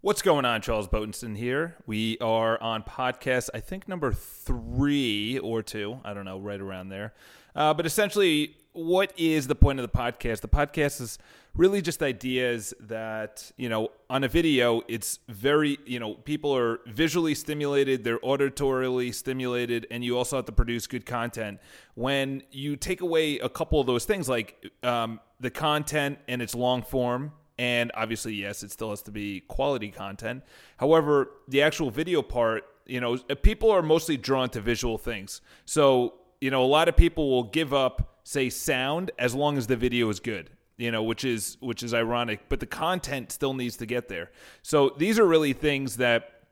What's going on? Charles Botensten here. We are on podcast, I think number three or two. I don't know, right around there. Uh, but essentially, what is the point of the podcast? The podcast is really just ideas that, you know, on a video, it's very, you know, people are visually stimulated, they're auditorily stimulated, and you also have to produce good content. When you take away a couple of those things, like um, the content and its long form, and obviously, yes, it still has to be quality content. However, the actual video part, you know, people are mostly drawn to visual things. So, you know, a lot of people will give up, say, sound as long as the video is good. You know, which is which is ironic, but the content still needs to get there. So these are really things that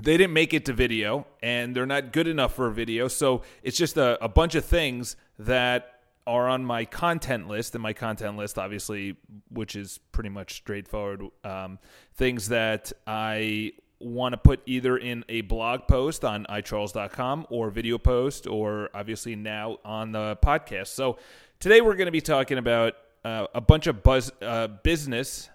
they didn't make it to video and they're not good enough for a video. So it's just a, a bunch of things that are on my content list, and my content list, obviously, which is pretty much straightforward, um, things that I want to put either in a blog post on iCharles.com or video post, or obviously now on the podcast. So today we're going to be talking about uh, a bunch of buzz, uh, business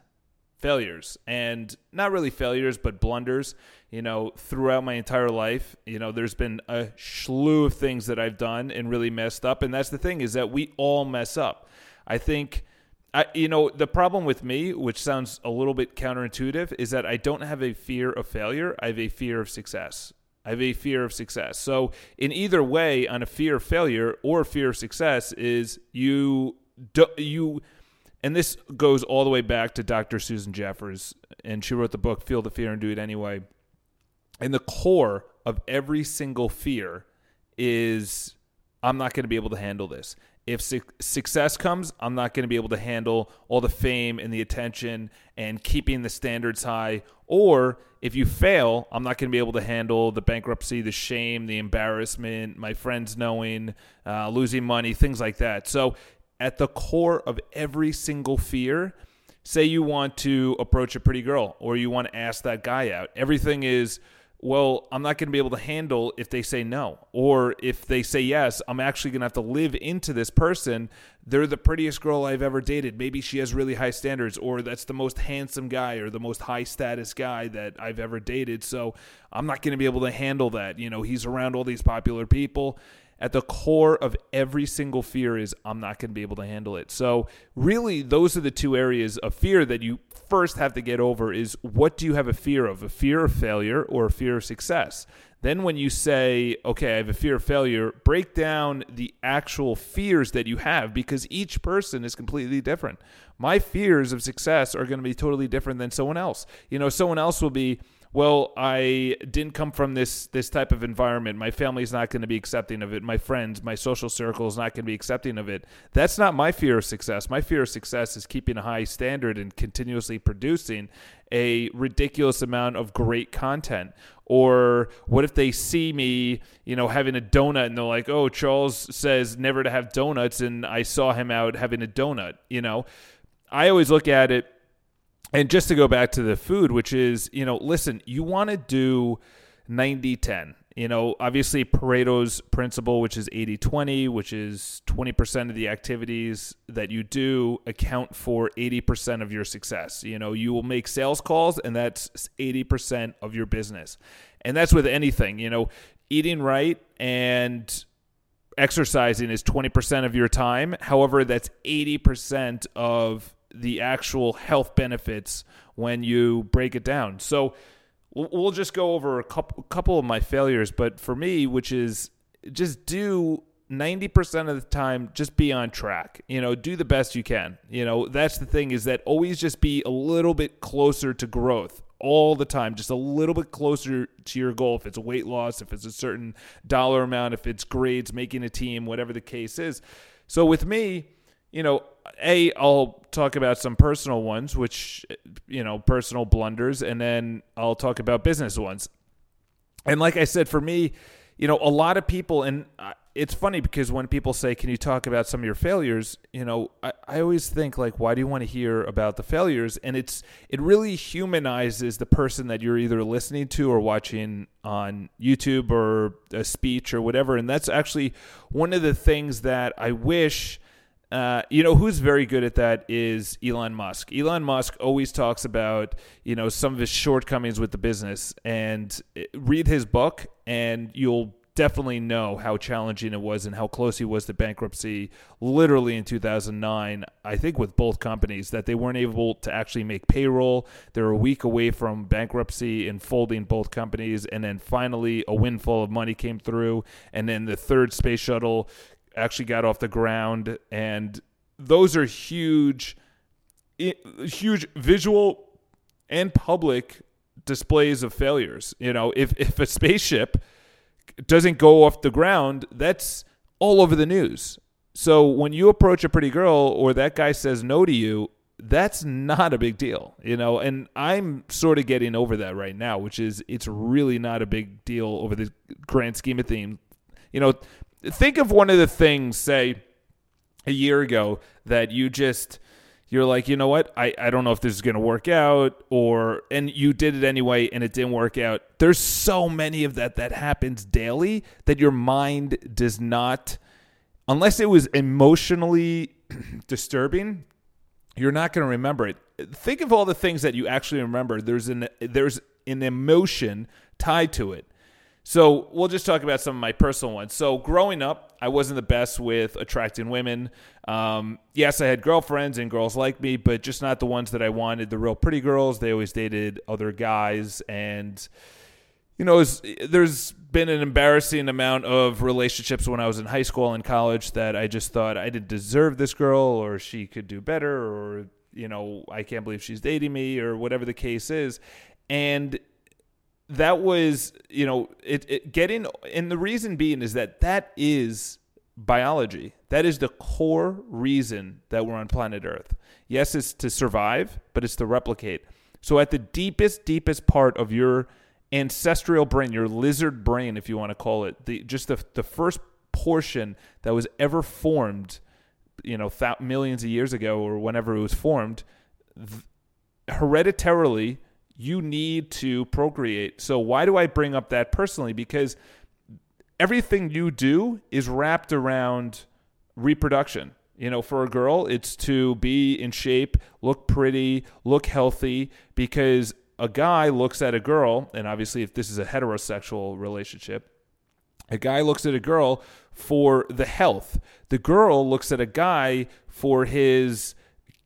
failures and not really failures but blunders you know throughout my entire life. You know there's been a slew of things that i've done and really messed up and that's the thing is that we all mess up. I think I, you know the problem with me which sounds a little bit counterintuitive is that i don't have a fear of failure i have a fear of success. I have a fear of success. So, in either way, on a fear of failure or fear of success, is you do, you and this goes all the way back to Dr. Susan Jeffers, and she wrote the book Feel the Fear and Do It Anyway. And the core of every single fear is I'm not going to be able to handle this. If su- success comes, I'm not going to be able to handle all the fame and the attention and keeping the standards high. Or if you fail, I'm not going to be able to handle the bankruptcy, the shame, the embarrassment, my friends knowing, uh, losing money, things like that. So at the core of every single fear say you want to approach a pretty girl or you want to ask that guy out. Everything is well i'm not going to be able to handle if they say no or if they say yes i'm actually going to have to live into this person. They're the prettiest girl i've ever dated. Maybe she has really high standards or that's the most handsome guy or the most high status guy that i've ever dated. So i'm not going to be able to handle that. You know he's around all these popular people at the core of every single fear is I'm not going to be able to handle it. So really those are the two areas of fear that you first have to get over is what do you have a fear of? A fear of failure or a fear of success? Then when you say, okay, I have a fear of failure, break down the actual fears that you have because each person is completely different. My fears of success are going to be totally different than someone else. You know, someone else will be well, I didn't come from this this type of environment. My family's not going to be accepting of it. My friends, my social circle is not going to be accepting of it. That's not my fear of success. My fear of success is keeping a high standard and continuously producing a ridiculous amount of great content. Or what if they see me, you know, having a donut and they're like, "Oh, Charles says never to have donuts," and I saw him out having a donut. You know, I always look at it and just to go back to the food, which is, you know, listen, you want to do 90 10. You know, obviously Pareto's principle, which is 80 20, which is 20% of the activities that you do account for 80% of your success. You know, you will make sales calls, and that's 80% of your business. And that's with anything, you know, eating right and exercising is 20% of your time. However, that's 80% of the actual health benefits when you break it down. So we'll just go over a couple, of my failures, but for me, which is just do 90% of the time just be on track you know do the best you can. You know that's the thing is that always just be a little bit closer to growth all the time just a little bit closer to your goal. If it's weight loss if it's a certain dollar amount if it's grades making a team whatever the case is. So with me you know, a I'll talk about some personal ones, which you know, personal blunders, and then I'll talk about business ones. And like I said, for me, you know, a lot of people, and it's funny because when people say, "Can you talk about some of your failures?" You know, I, I always think like, "Why do you want to hear about the failures?" And it's it really humanizes the person that you're either listening to or watching on YouTube or a speech or whatever. And that's actually one of the things that I wish uh, you know who's very good at that is Elon Musk. Elon Musk always talks about you know some of his shortcomings with the business, and uh, read his book, and you'll definitely know how challenging it was and how close he was to bankruptcy literally in 2009 i think with both companies that they weren't able to actually make payroll. They're a week away from bankruptcy and folding both companies. And then finally a windfall of money came through. And then the third space shuttle actually got off the ground and those are huge huge visual and public displays of failures you know if if a spaceship doesn't go off the ground, that's all over the news. So when you approach a pretty girl or that guy says no to you, that's not a big deal, you know. And I'm sort of getting over that right now, which is it's really not a big deal over the grand scheme of things. You know, think of one of the things, say, a year ago that you just you're like, you know what? I, I don't know if this is going to work out or, and you did it anyway and it didn't work out. There's so many of that that happens daily that your mind does not, unless it was emotionally disturbing, you're not going to remember it. Think of all the things that you actually remember. There's an, there's an emotion tied to it. So we'll just talk about some of my personal ones. So growing up, I wasn't the best with attracting women. Um, yes, I had girlfriends and girls like me, but just not the ones that I wanted. The real pretty girls. They always dated other guys, and you know, was, there's been an embarrassing amount of relationships when I was in high school and college that I just thought I didn't deserve this girl, or she could do better, or you know, I can't believe she's dating me, or whatever the case is, and that was you know it, it getting and the reason being is that that is biology. That is the core reason that we're on planet earth. Yes it's to survive but it's to replicate. So at the deepest deepest part of your ancestral brain your lizard brain if you want to call it the just the, the first portion that was ever formed you know th- millions of years ago or whenever it was formed th- hereditarily you need to procreate. So why do I bring up that personally? Because everything you do is wrapped around reproduction. You know, for a girl, it's to be in shape, look pretty, look healthy, because a guy looks at a girl, and obviously, if this is a heterosexual relationship, a guy looks at a girl for the health. The girl looks at a guy for his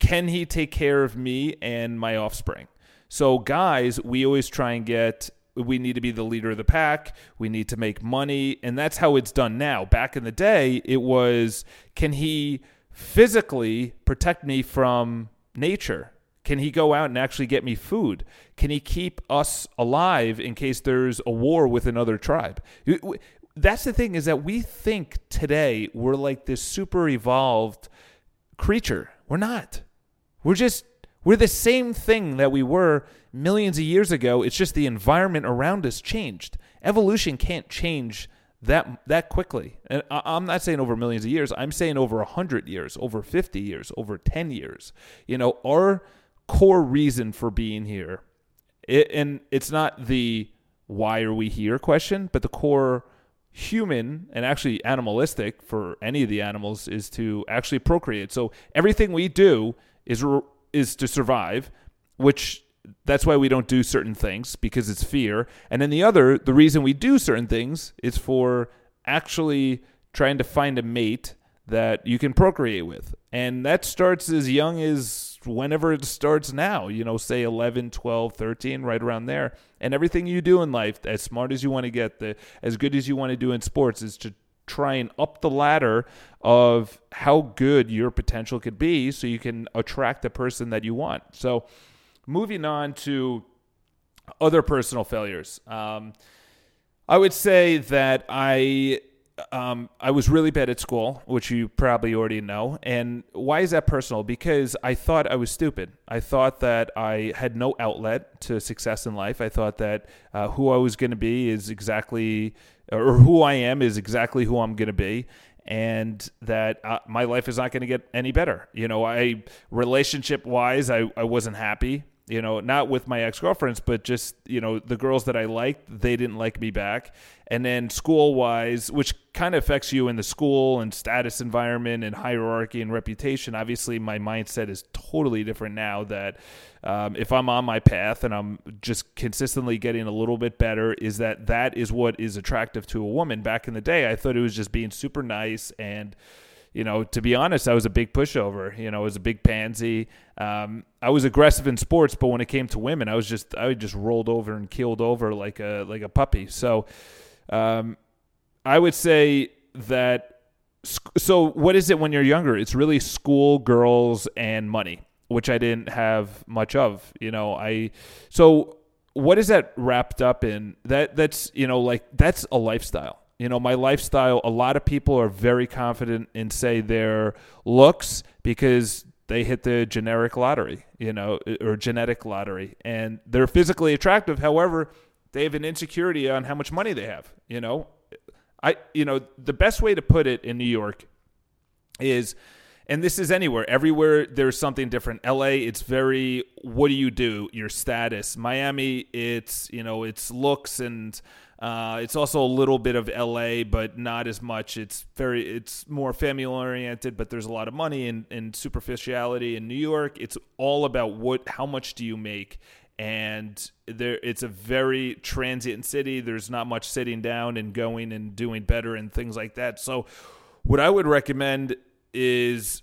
can he take care of me and my offspring? So, guys, we always try and get we need to be the leader of the pack. We need to make money. And that's how it's done now. Back in the day, it was can he physically protect me from nature? Can he go out and actually get me food? Can he keep us alive in case there's a war with another tribe? That's the thing is that we think today we're like this super evolved creature. We're not. We're just we're the same thing that we were millions of years ago. It's just the environment around us changed. Evolution can't change that that quickly. And I'm not saying over millions of years. I'm saying over 100 years, over 50 years, over 10 years. You know, our core reason for being here it, and it's not the why are we here question, but the core human and actually animalistic for any of the animals is to actually procreate. So everything we do is re- is to survive, which that's why we don't do certain things because it's fear. And then the other, the reason we do certain things is for actually trying to find a mate that you can procreate with. And that starts as young as whenever it starts now, you know, say 11, 12, 13, right around there. And everything you do in life, as smart as you want to get, the as good as you want to do in sports is to try and up the ladder of how good your potential could be so you can attract the person that you want. So, moving on to other personal failures. Um, I would say that I um, I was really bad at school, which you probably already know. And why is that personal? Because I thought I was stupid. I thought that I had no outlet to success in life. I thought that uh, who I was going to be is exactly or who I am is exactly who I'm going to be and that uh, my life is not going to get any better. You know, I relationship wise, I, I wasn't happy. You know, not with my ex girlfriends, but just, you know, the girls that I liked, they didn't like me back. And then school wise, which kind of affects you in the school and status environment and hierarchy and reputation. Obviously, my mindset is totally different now that um, if I'm on my path and I'm just consistently getting a little bit better, is that that is what is attractive to a woman. Back in the day, I thought it was just being super nice and, you know, to be honest, I was a big pushover. You know, I was a big pansy. Um, I was aggressive in sports, but when it came to women, I was just I just rolled over and keeled over like a like a puppy. So, um, I would say that. So, what is it when you're younger? It's really school, girls, and money, which I didn't have much of. You know, I so what is that wrapped up in? That that's you know like that's a lifestyle you know my lifestyle a lot of people are very confident in say their looks because they hit the generic lottery you know or genetic lottery and they're physically attractive. However they have an insecurity on how much money they have you know? I you know the best way to put it in new york is and this is anywhere everywhere there's something different. La it's very what do you do? Your status. Miami it's you know it's looks and uh, it's also a little bit of LA, but not as much. It's very, it's more family oriented, but there's a lot of money and, and superficiality. In New York, it's all about what, how much do you make, and there, it's a very transient city. There's not much sitting down and going and doing better and things like that. So, what I would recommend is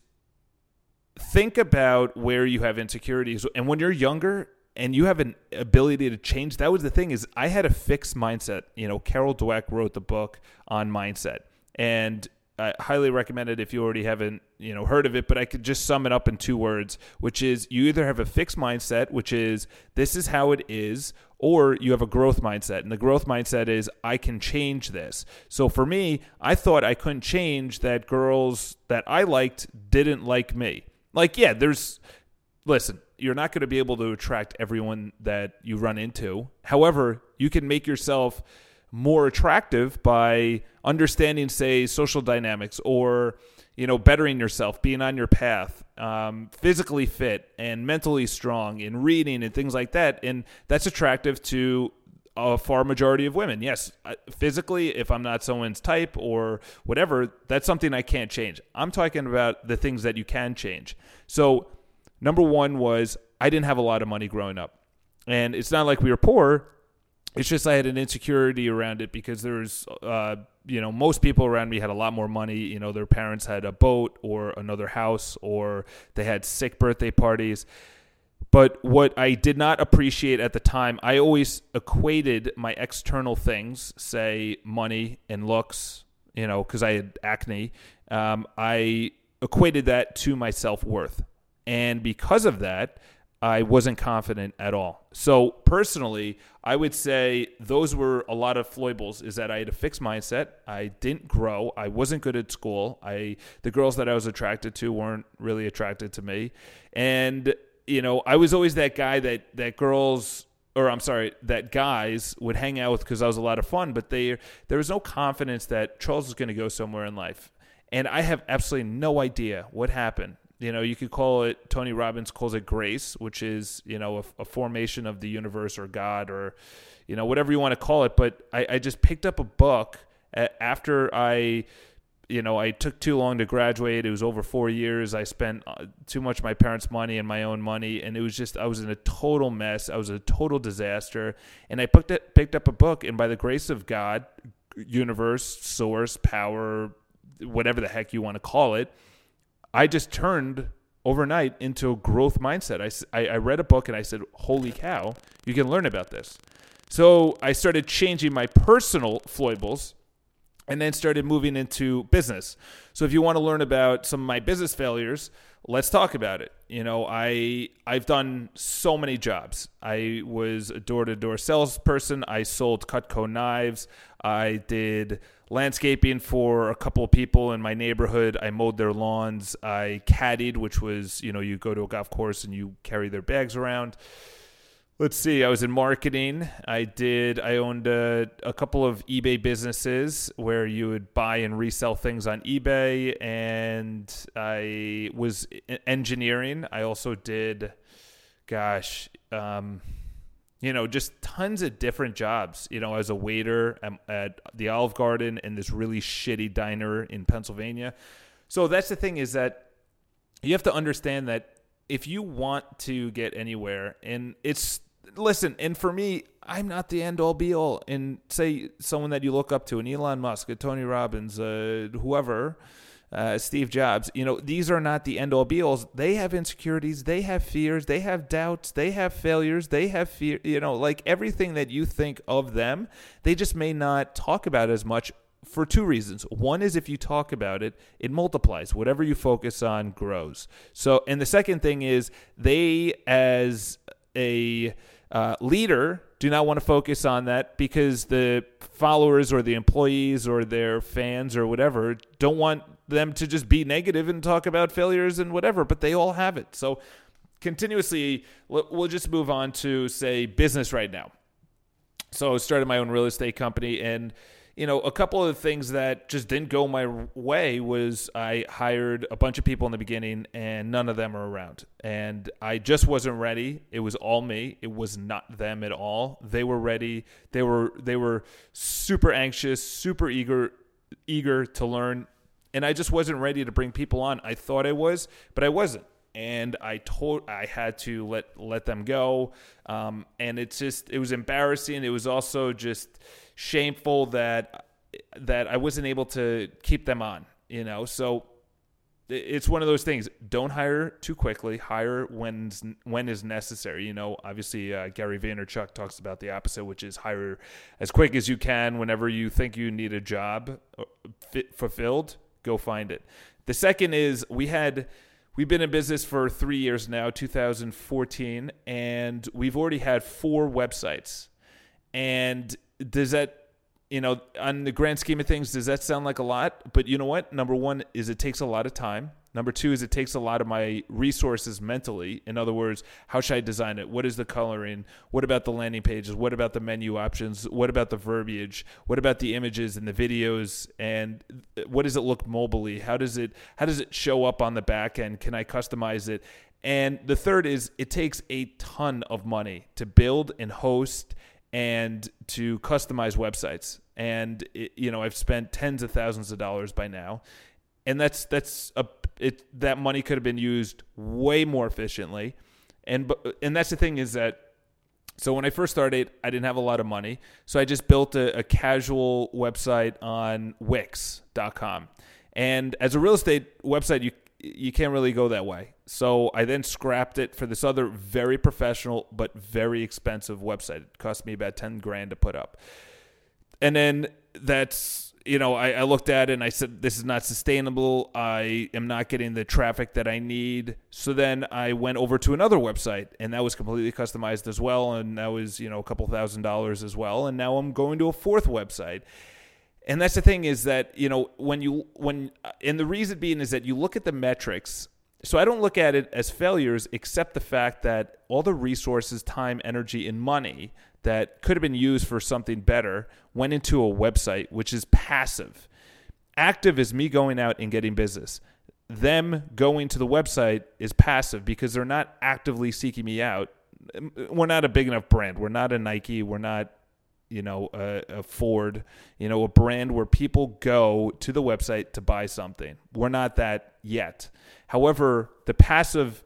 think about where you have insecurities, and when you're younger, and you have an ability to change that was the thing is i had a fixed mindset. You know carol dweck wrote the book on mindset and i highly recommend it if you already haven't you know heard of it but i could just sum it up in two words which is you either have a fixed mindset which is this is how it is or you have a growth mindset and the growth mindset is i can change this. So for me i thought i couldn't change that girls that i liked didn't like me. Like yeah there's listen you're not going to be able to attract everyone that you run into. However, you can make yourself more attractive by understanding, say, social dynamics or you know, bettering yourself, being on your path, um, physically fit and mentally strong, in reading and things like that, and that's attractive to a far majority of women. Yes, physically, if I'm not someone's type or whatever, that's something I can't change. I'm talking about the things that you can change. So Number one was I didn't have a lot of money growing up. And it's not like we were poor. It's just I had an insecurity around it because there's, uh, you know, most people around me had a lot more money. You know, their parents had a boat or another house or they had sick birthday parties. But what I did not appreciate at the time, I always equated my external things, say money and looks, you know, because I had acne. Um, I equated that to my self worth. And because of that, I wasn't confident at all. So personally, I would say those were a lot of foibles is that I had a fixed mindset. I didn't grow. I wasn't good at school. I the girls that I was attracted to weren't really attracted to me. And you know, I was always that guy that that girls or I'm sorry, that guys would hang out with because I was a lot of fun, but they there was no confidence that Charles was going to go somewhere in life. And I have absolutely no idea what happened. You know, you could call it, Tony Robbins calls it grace, which is, you know, a, a formation of the universe or God or, you know, whatever you want to call it. But I, I just picked up a book after I, you know, I took too long to graduate. It was over four years. I spent uh, too much of my parents' money and my own money, and it was just I was in a total mess. I was a total disaster, and I picked it, picked up a book, and by the grace of God, universe, source, power, whatever the heck you want to call it, I just turned overnight into a growth mindset. I, I, I read a book and I said, holy cow, you can learn about this. So I started changing my personal foibles and then started moving into business. So if you want to learn about some of my business failures, let's talk about it. You know, I I've done so many jobs. I was a door-to-door salesperson. I sold Cutco knives. I did landscaping for a couple of people in my neighborhood. I mowed their lawns. I caddied, which was, you know, you go to a golf course and you carry their bags around. Let's see. I was in marketing. I did. I owned a, a, couple of eBay businesses where you would buy and resell things on eBay, and I was engineering. I also did gosh, um, you know, just tons of different jobs. You know, as a waiter at, the Olive Garden and this really shitty diner in Pennsylvania. So that's the thing is that you have to understand that if you want to get anywhere, and it's listen, and for me, I'm not the end all be all. And say someone that you look up to, an Elon Musk, a Tony Robbins, uh, whoever, uh, Steve Jobs, you know, these are not the end all be alls. They have insecurities, they have fears, they have doubts, they have failures, they have fear, you know, like everything that you think of them, they just may not talk about as much for two reasons. One is if you talk about it, it multiplies. Whatever you focus on grows. So, and the second thing is they, as a uh, leader, do not want to focus on that because the followers or the employees or their fans or whatever don't want them to just be negative and talk about failures and whatever, but they all have it. So, continuously, we'll just move on to say business right now. So, I started my own real estate company and you know, a couple of things that just didn't go my way was I hired a bunch of people in the beginning and none of them are around. And I just wasn't ready. It was all me. It was not them at all. They were ready. They were they were super anxious, super eager eager to learn. And I just wasn't ready to bring people on. I thought I was, but I wasn't and I told I had to let let them go. Um, and it's just it was embarrassing. It was also just shameful that that I wasn't able to keep them on. You know, so it's one of those things. Don't hire too quickly. Hire when when is necessary. You know, obviously uh, Gary Vaynerchuk talks about the opposite, which is hire as quick as you can whenever you think you need a job uh, fulfilled. Go find it. The second is we had we've been in business for three years now, 2014, and we've already had four websites. And does that you know on the grand scheme of things does that sound like a lot? But you know what? Number one is it takes a lot of time. Number two is it takes a lot of my resources mentally. In other words how should i design it? What is the coloring? What about the landing pages? What about the menu options? What about the verbiage? What about the images and the videos? And what does it look mobilely how does it how does it show up on the back end? Can i customize it? And the third is it takes a ton of money to build and host and to customize websites. And it, you know, I've spent tens of thousands of dollars by now, and that's that's a it that money could have been used way more efficiently. And and that's the thing is that so when I first started, I didn't have a lot of money, so I just built a, a casual website on Wix.com. And as a real estate website, you you can't really go that way. So I then scrapped it for this other very professional but very expensive website. It cost me about 10 grand to put up. And then that's, you know, I, I looked at it and I said, this is not sustainable. I am not getting the traffic that I need. So then I went over to another website and that was completely customized as well. And that was, you know, a couple thousand dollars as well. And now I'm going to a fourth website and that's the thing is that you know when you when and the reason being is that you look at the metrics so i don't look at it as failures except the fact that all the resources time energy and money that could have been used for something better went into a website which is passive. Active is me going out and getting business. Them going to the website is passive because they're not actively seeking me out. We're not a big enough brand. We're not a nike. We're not you know, a, a, Ford, you know, a brand where people go to the website to buy something. We're not that yet. However, the passive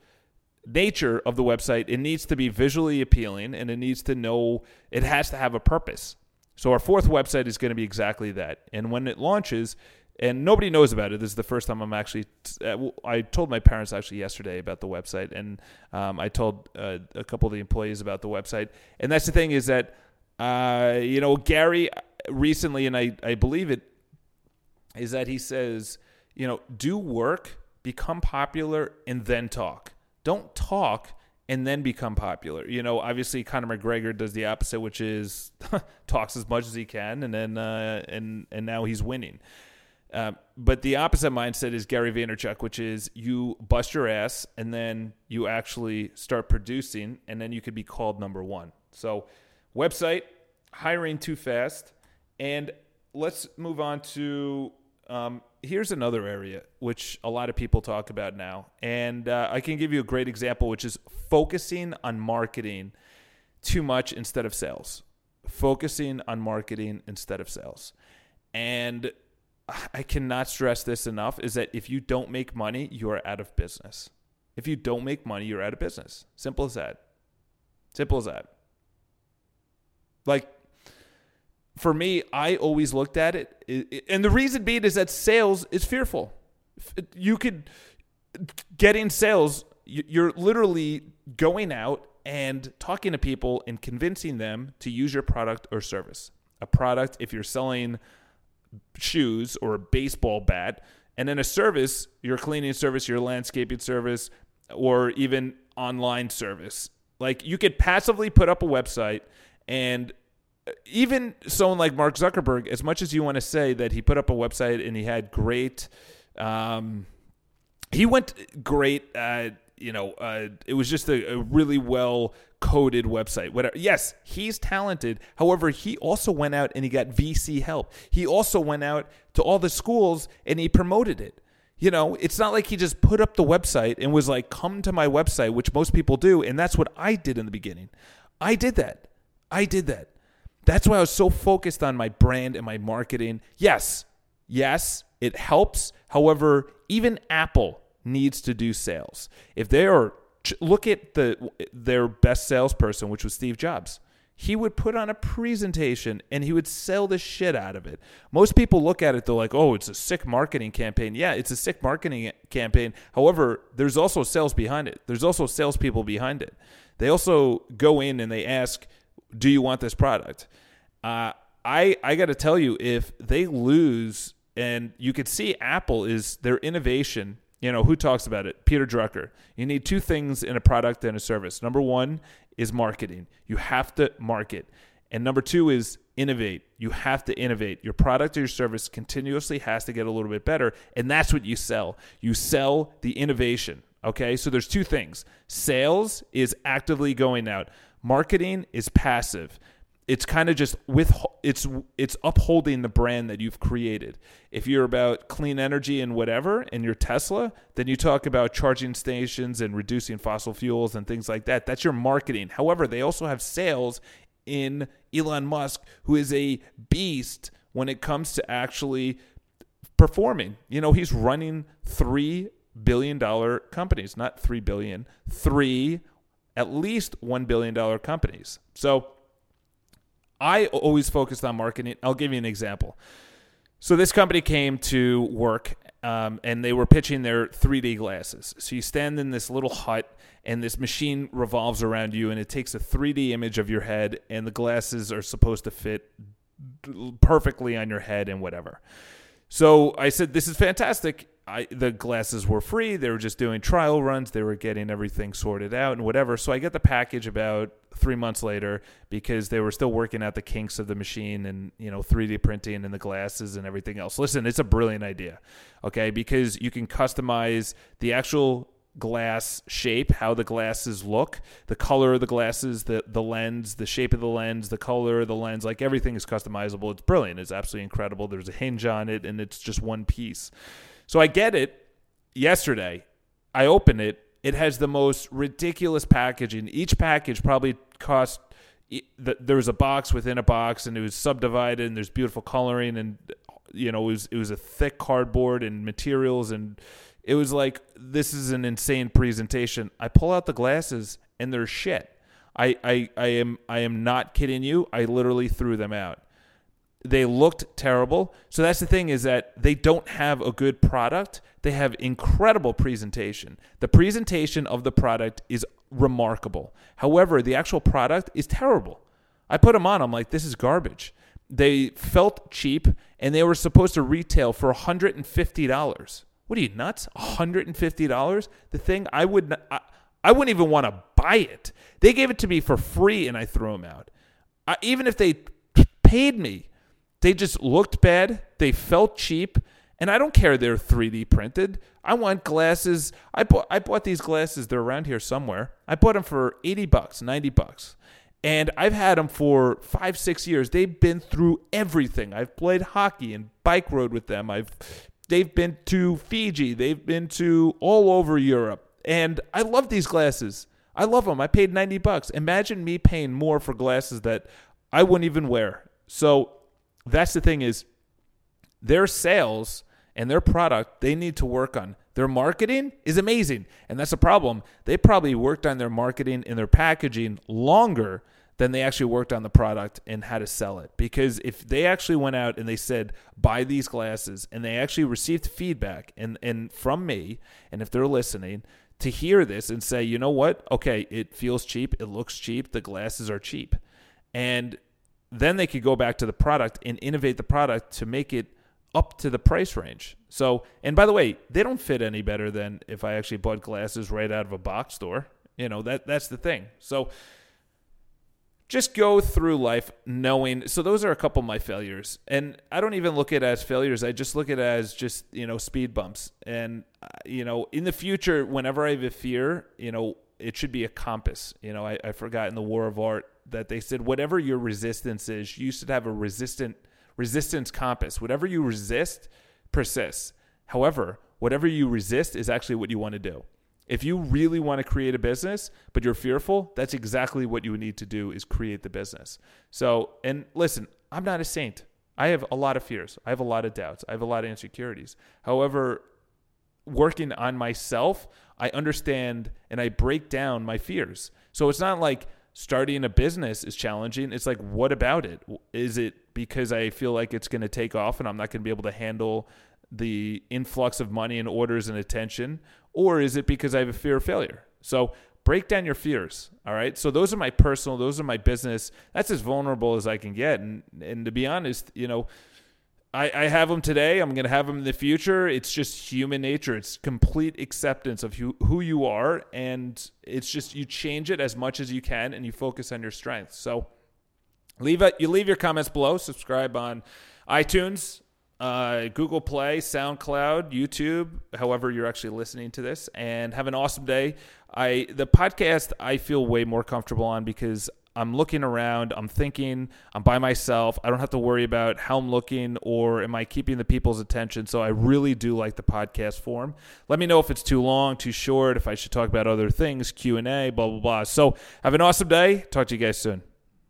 nature of the website, it needs to be visually appealing and it needs to know, it has to have a purpose. So our fourth website is going to be exactly that. And when it launches, and nobody knows about it. This is the first time I'm actually. Uh, I told my parents actually yesterday about the website, and um, I told uh, a couple of the employees about the website. And that's the thing is that uh, you know, Gary recently, and I, I believe it, is that he says, you know, do work, become popular, and then talk. Don't talk and then become popular. You know, obviously Conor McGregor does the opposite, which is talks as much as he can, and then uh, and and now he's winning. Uh, but the opposite mindset is Gary Vaynerchuk, which is you bust your ass and then you actually start producing, and then you could be called number one. So website, hiring too fast, and let's move on to um, here's another area which a lot of people talk about now, and uh, I can give you a great example, which is focusing on marketing too much instead of sales. Focusing on marketing instead of sales, and I cannot stress this enough: is that if you don't make money, you are out of business. If you don't make money, you're out of business. Simple as that. Simple as that. Like for me, I always looked at it, and the reason being is that sales is fearful. You could getting sales, you're literally going out and talking to people and convincing them to use your product or service. A product, if you're selling shoes or a baseball bat, and then a service, your cleaning service, your landscaping service, or even online service. Like you could passively put up a website and even someone like Mark Zuckerberg, as much as you want to say that he put up a website and he had great, um, he went great. Uh, you know, uh, it was just a, a really well coded website. Whatever. Yes, he's talented. However, he also went out and he got VC help. He also went out to all the schools and he promoted it. You know, it's not like he just put up the website and was like, come to my website, which most people do. And that's what I did in the beginning. I did that. I did that. That's why I was so focused on my brand and my marketing. Yes, yes, it helps. However, even Apple needs to do sales. If they are look at the their best salesperson, which was Steve Jobs. He would put on a presentation and he would sell the shit out of it. Most people look at it, they're like, oh, it's a sick marketing campaign. Yeah, it's a sick marketing campaign. However, there's also sales behind it. There's also salespeople behind it. They also go in and they ask, do you want this product? Uh, I I got to tell you, if they lose, and you could see Apple is their innovation. You know who talks about it? Peter Drucker. You need two things in a product and a service. Number one is marketing. You have to market, and number two is innovate. You have to innovate. Your product or your service continuously has to get a little bit better, and that's what you sell. You sell the innovation. Okay, so there's two things. Sales is actively going out. Marketing is passive. It's kind of just with it's it's upholding the brand that you've created. If you're about clean energy and whatever and you're Tesla, then you talk about charging stations and reducing fossil fuels and things like that. That's your marketing. However, they also have sales in Elon Musk, who is a beast when it comes to actually performing. You know, he's running 3 billion dollar companies, not 3 billion, 3 at least $1 billion companies. So I always focused on marketing. I'll give you an example. So this company came to work um, and they were pitching their 3D glasses. So you stand in this little hut and this machine revolves around you and it takes a 3D image of your head and the glasses are supposed to fit perfectly on your head and whatever. So I said, This is fantastic. I, the glasses were free. They were just doing trial runs. They were getting everything sorted out and whatever. So I get the package about three months later because they were still working out the kinks of the machine and you know 3D printing and the glasses and everything else. Listen, it's a brilliant idea, okay? Because you can customize the actual glass shape, how the glasses look, the color of the glasses, the the lens, the shape of the lens, the color of the lens, like everything is customizable. It's brilliant. It's absolutely incredible. There's a hinge on it and it's just one piece. So I get it yesterday. I open it. It has the most ridiculous packaging. Each package probably cost. There was a box within a box, and it was subdivided, and there's beautiful coloring, and you know it was it was a thick cardboard and materials, and it was like this is an insane presentation. I pull out the glasses, and they're shit. I, I, I am I am not kidding you. I literally threw them out. They looked terrible. So that's the thing is that they don't have a good product. They have incredible presentation. The presentation of the product is remarkable. However, the actual product is terrible. I put them on. I'm like, this is garbage. They felt cheap and they were supposed to retail for $150. What are you nuts? $150? The thing I would I, I wouldn't even want to buy it. They gave it to me for free and I threw them out. I, even if they paid me, they just looked bad. They felt cheap. And I don't care they're 3D printed. I want glasses. I bought I bought these glasses. They're around here somewhere. I bought them for 80 bucks, 90 bucks. And I've had them for 5 6 years. They've been through everything. I've played hockey and bike rode with them. I've they've been to Fiji, they've been to all over Europe. And I love these glasses. I love them. I paid 90 bucks. Imagine me paying more for glasses that I wouldn't even wear. So that's the thing is their sales and their product they need to work on. Their marketing is amazing. And that's a problem. They probably worked on their marketing and their packaging longer than they actually worked on the product and how to sell it. Because if they actually went out and they said, buy these glasses, and they actually received feedback and, and from me, and if they're listening, to hear this and say, you know what? Okay, it feels cheap, it looks cheap, the glasses are cheap. And then they could go back to the product and innovate the product to make it up to the price range. So, and by the way, they don't fit any better than if I actually bought glasses right out of a box store. You know, that that's the thing. So, just go through life knowing so those are a couple of my failures and i don't even look at it as failures i just look at it as just you know speed bumps and uh, you know in the future whenever i have a fear you know it should be a compass you know i, I forgot in the war of art that they said whatever your resistance is you should have a resistant resistance compass whatever you resist persists however whatever you resist is actually what you want to do if you really want to create a business, but you're fearful, that's exactly what you need to do is create the business. So, and listen, I'm not a saint. I have a lot of fears. I have a lot of doubts. I have a lot of insecurities. However, working on myself, I understand and I break down my fears. So it's not like starting a business is challenging. It's like, what about it? Is it because I feel like it's going to take off and I'm not going to be able to handle the influx of money and orders and attention, or is it because I have a fear of failure? So break down your fears. All right. So those are my personal, those are my business. That's as vulnerable as I can get. And and to be honest, you know, I, I have them today. I'm going to have them in the future. It's just human nature. It's complete acceptance of who, who you are. And it's just you change it as much as you can and you focus on your strengths. So leave it, you leave your comments below. Subscribe on iTunes, uh, Google Play, SoundCloud, YouTube, however you're actually listening to this, and have an awesome day. I the podcast I feel way more comfortable on because I'm looking around, I'm thinking, I'm by myself. I don't have to worry about how I'm looking or am I keeping the people's attention. So I really do like the podcast form. Let me know if it's too long, too short, if I should talk about other things, Q&A, blah blah blah. So have an awesome day. Talk to you guys soon.